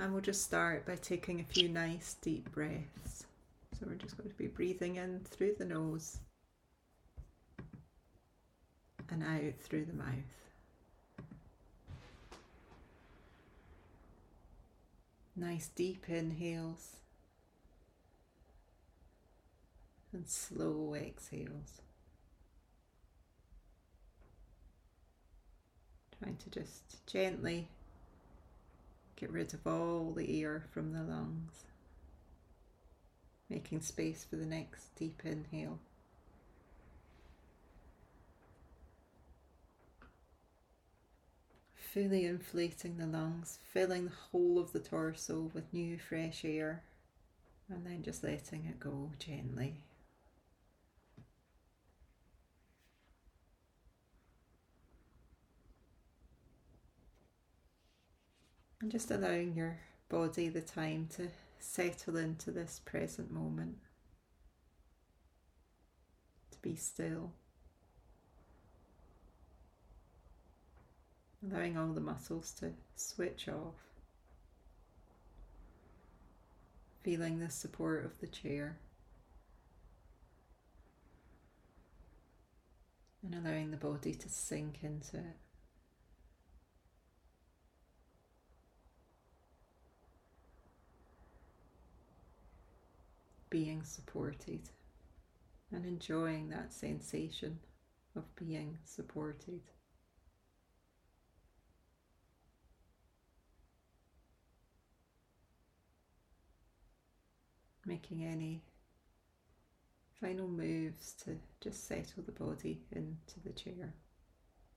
And we'll just start by taking a few nice deep breaths. So we're just going to be breathing in through the nose and out through the mouth. Nice deep inhales and slow exhales. Trying to just gently get rid of all the air from the lungs, making space for the next deep inhale. Fully inflating the lungs, filling the whole of the torso with new fresh air, and then just letting it go gently. And just allowing your body the time to settle into this present moment, to be still. Allowing all the muscles to switch off. Feeling the support of the chair. And allowing the body to sink into it. Being supported and enjoying that sensation of being supported. Making any final moves to just settle the body into the chair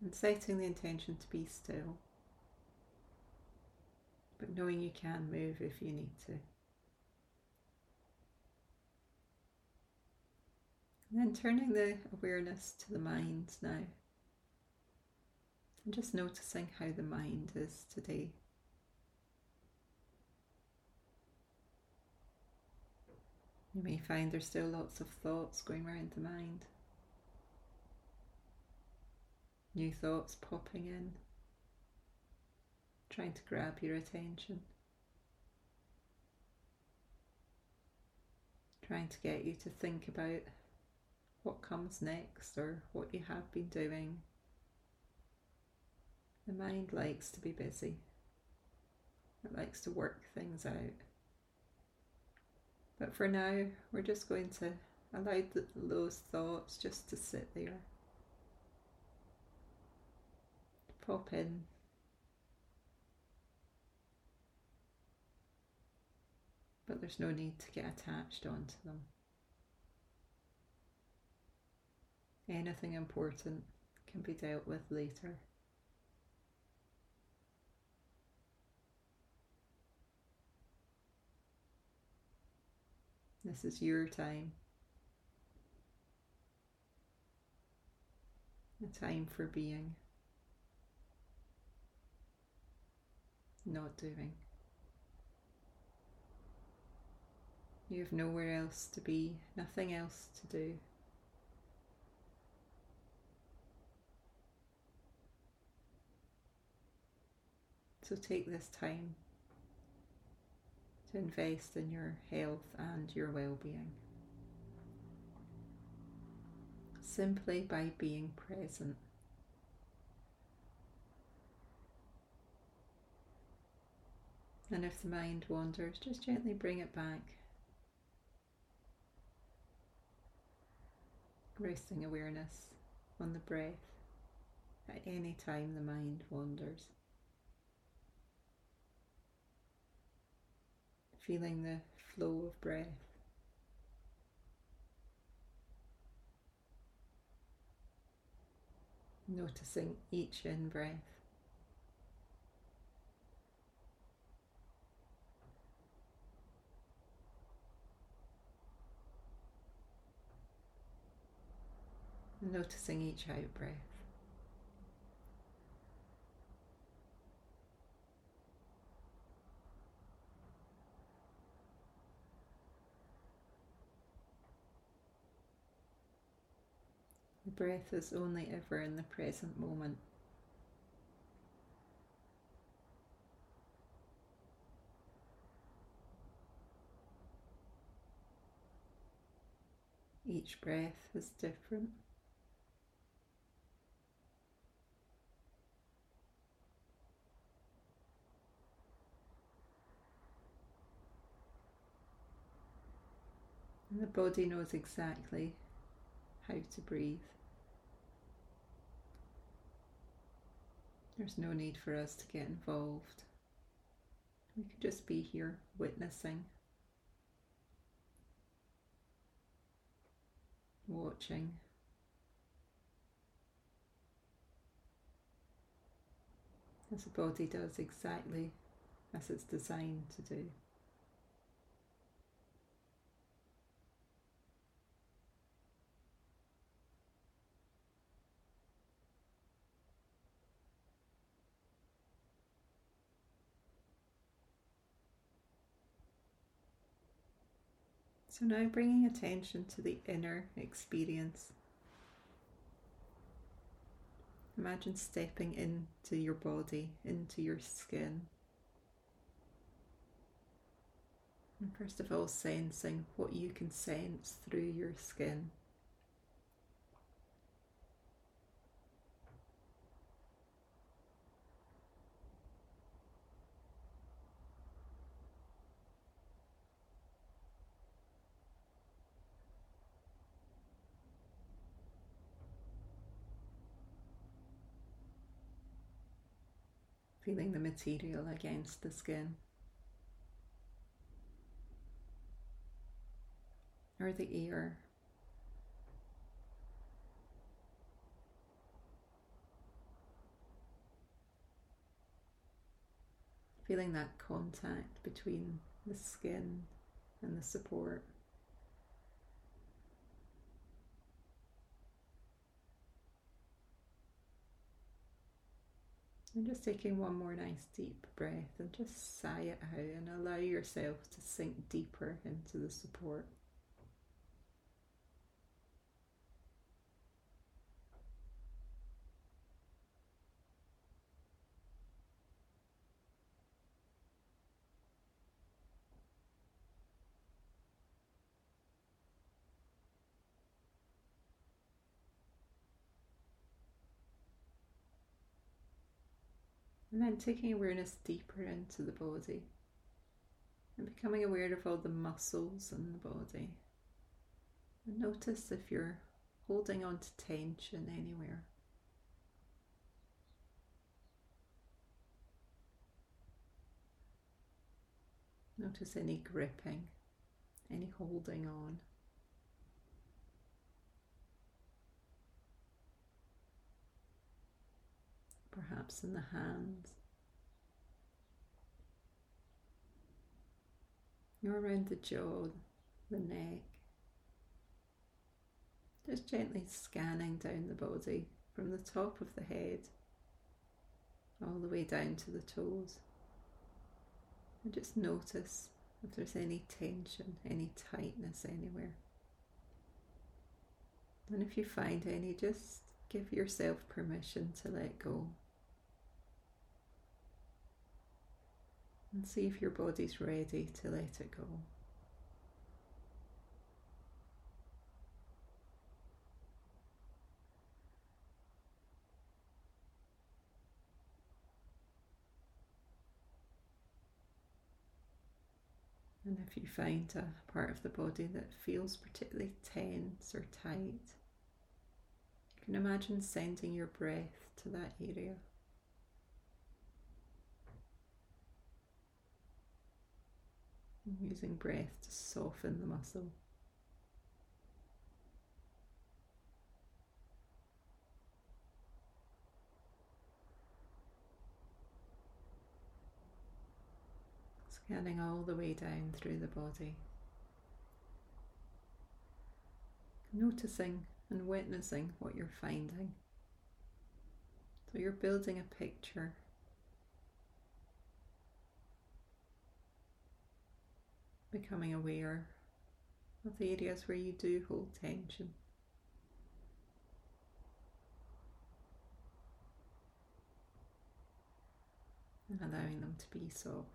and setting the intention to be still, but knowing you can move if you need to. And then turning the awareness to the mind now. And just noticing how the mind is today. You may find there's still lots of thoughts going around the mind. New thoughts popping in, trying to grab your attention, trying to get you to think about what comes next or what you have been doing. The mind likes to be busy, it likes to work things out. But for now, we're just going to allow those thoughts just to sit there. Pop in. But there's no need to get attached onto them. Anything important can be dealt with later. This is your time. A time for being, not doing. You have nowhere else to be, nothing else to do. So take this time to invest in your health and your well being. Simply by being present. And if the mind wanders, just gently bring it back. Resting awareness on the breath at any time the mind wanders. Feeling the flow of breath. Noticing each in breath. Noticing each out breath. Breath is only ever in the present moment. Each breath is different. And the body knows exactly how to breathe. There's no need for us to get involved. We could just be here witnessing, watching. As the body does exactly as it's designed to do. So now bringing attention to the inner experience. Imagine stepping into your body, into your skin. And first of all, sensing what you can sense through your skin. Feeling the material against the skin. Or the ear. Feeling that contact between the skin and the support. And just taking one more nice deep breath and just sigh it out and allow yourself to sink deeper into the support. And then taking awareness deeper into the body and becoming aware of all the muscles in the body. And notice if you're holding on to tension anywhere. Notice any gripping, any holding on. Perhaps in the hands, or around the jaw, the neck. Just gently scanning down the body from the top of the head all the way down to the toes. And just notice if there's any tension, any tightness anywhere. And if you find any, just give yourself permission to let go. And see if your body's ready to let it go. And if you find a part of the body that feels particularly tense or tight, you can imagine sending your breath to that area. Using breath to soften the muscle. Scanning all the way down through the body. Noticing and witnessing what you're finding. So you're building a picture becoming aware of the areas where you do hold tension. And allowing them to be soft.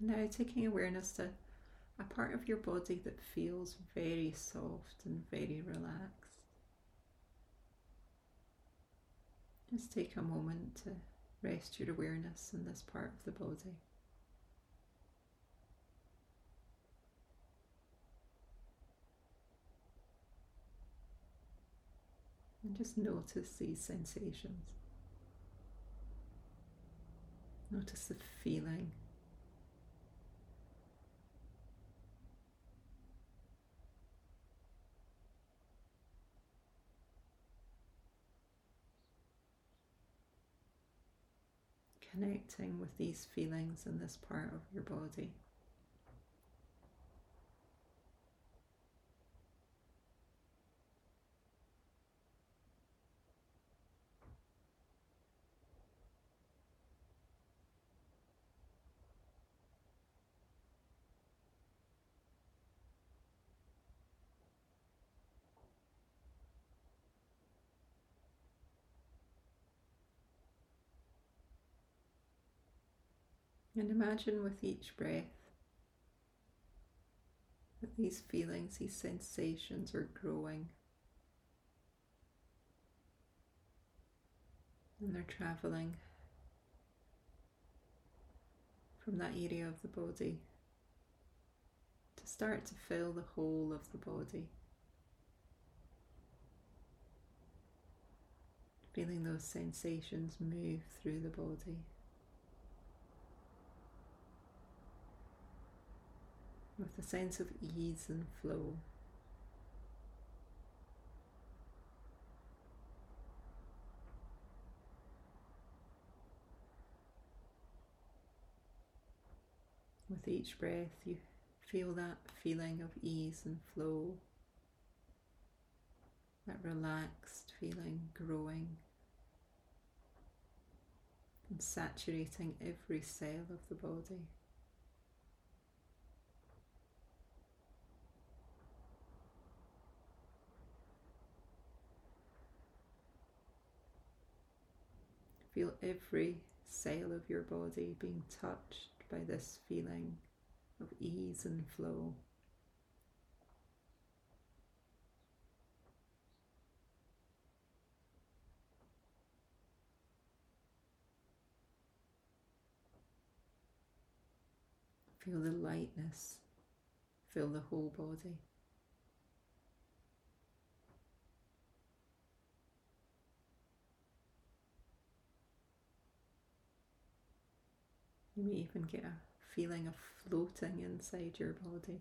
Now taking awareness to a part of your body that feels very soft and very relaxed. Just take a moment to rest your awareness in this part of the body. And just notice these sensations. Notice the feeling connecting with these feelings in this part of your body. And imagine with each breath that these feelings, these sensations are growing. And they're traveling from that area of the body to start to fill the whole of the body. Feeling those sensations move through the body. With a sense of ease and flow. With each breath, you feel that feeling of ease and flow, that relaxed feeling growing and saturating every cell of the body. Feel every cell of your body being touched by this feeling of ease and flow. Feel the lightness fill the whole body. You may even get a feeling of floating inside your body.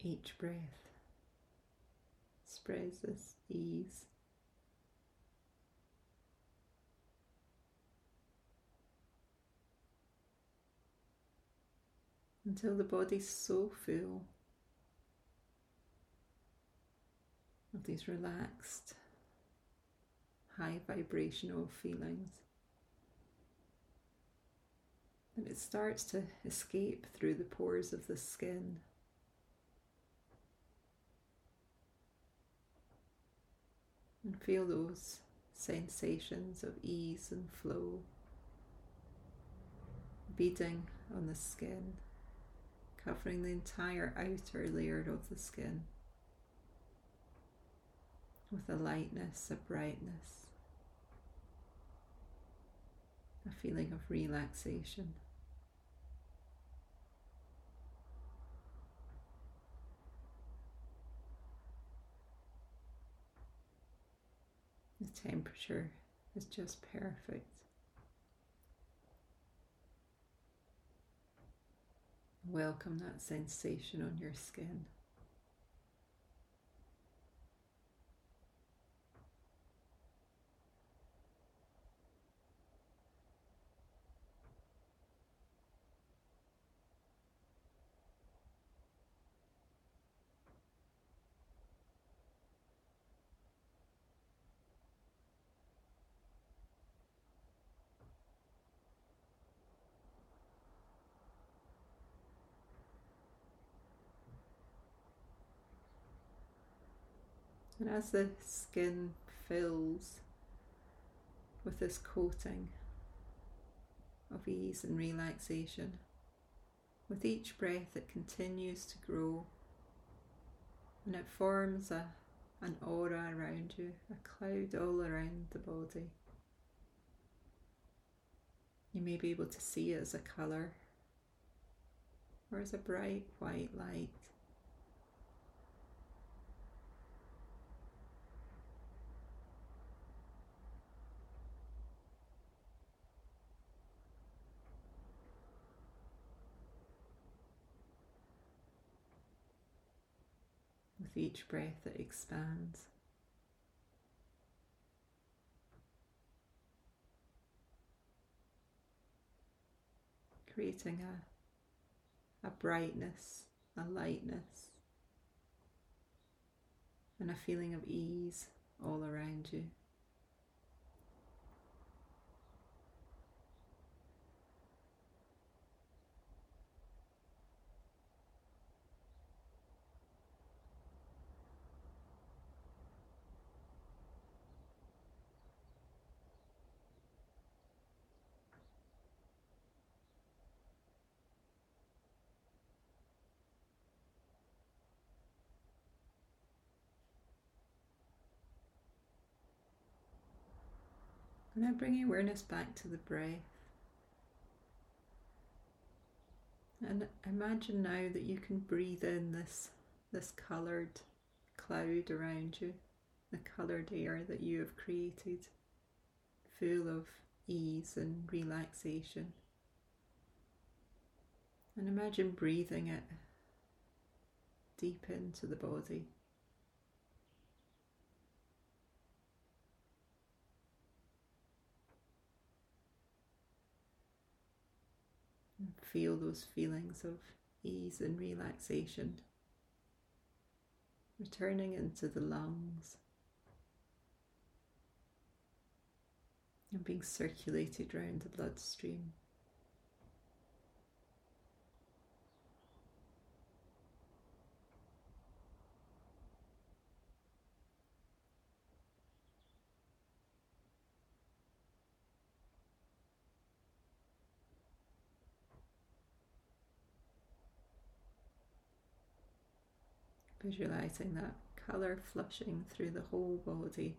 Each breath this ease. Until the body's so full of these relaxed, high vibrational feelings that it starts to escape through the pores of the skin. And feel those sensations of ease and flow beating on the skin, covering the entire outer layer of the skin with a lightness, a brightness, a feeling of relaxation. The temperature is just perfect. Welcome that sensation on your skin. As the skin fills with this coating of ease and relaxation, with each breath it continues to grow and it forms a, an aura around you, a cloud all around the body. You may be able to see it as a colour or as a bright white light. With each breath, it expands. Creating a, a brightness, a lightness, and a feeling of ease all around you. Then bring awareness back to the breath. And imagine now that you can breathe in this, this coloured cloud around you, the coloured air that you have created, full of ease and relaxation. And imagine breathing it deep into the body. Feel those feelings of ease and relaxation returning into the lungs and being circulated around the bloodstream. Visualizing that colour flushing through the whole body.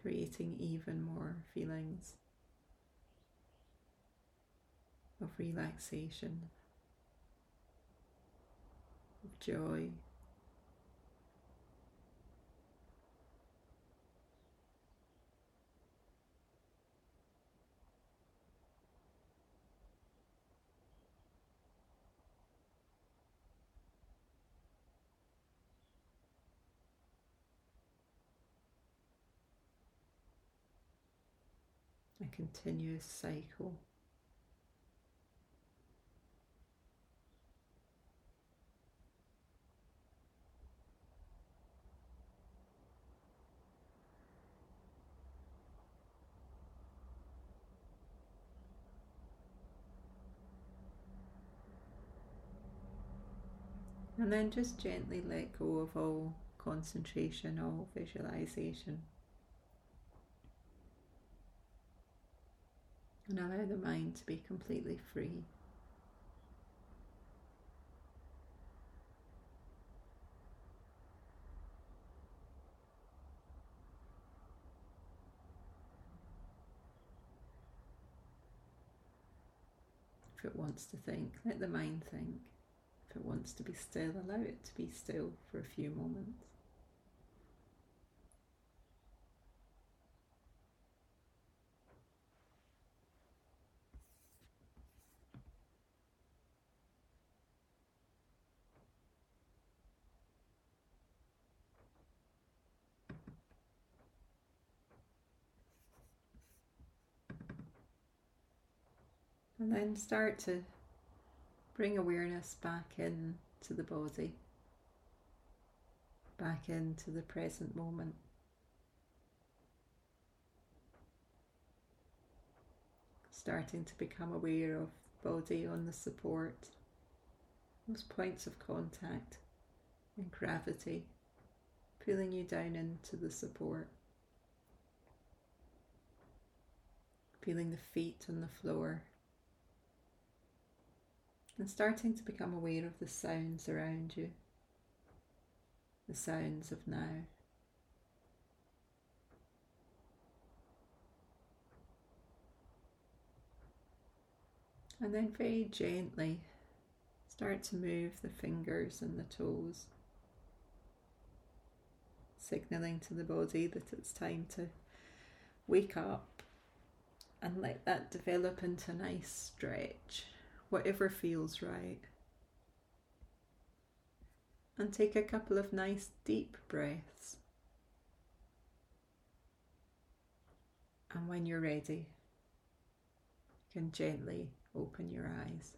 Creating even more feelings of relaxation, of joy. Continuous cycle. And then just gently let go of all concentration, all visualization. And allow the mind to be completely free. If it wants to think, let the mind think. If it wants to be still, allow it to be still for a few moments. And then start to bring awareness back in to the body, back into the present moment. Starting to become aware of body on the support, those points of contact and gravity, pulling you down into the support. Feeling the feet on the floor and starting to become aware of the sounds around you, the sounds of now. And then very gently start to move the fingers and the toes, signaling to the body that it's time to wake up and let that develop into a nice stretch, whatever feels right. And take a couple of nice deep breaths. And when you're ready, you can gently open your eyes.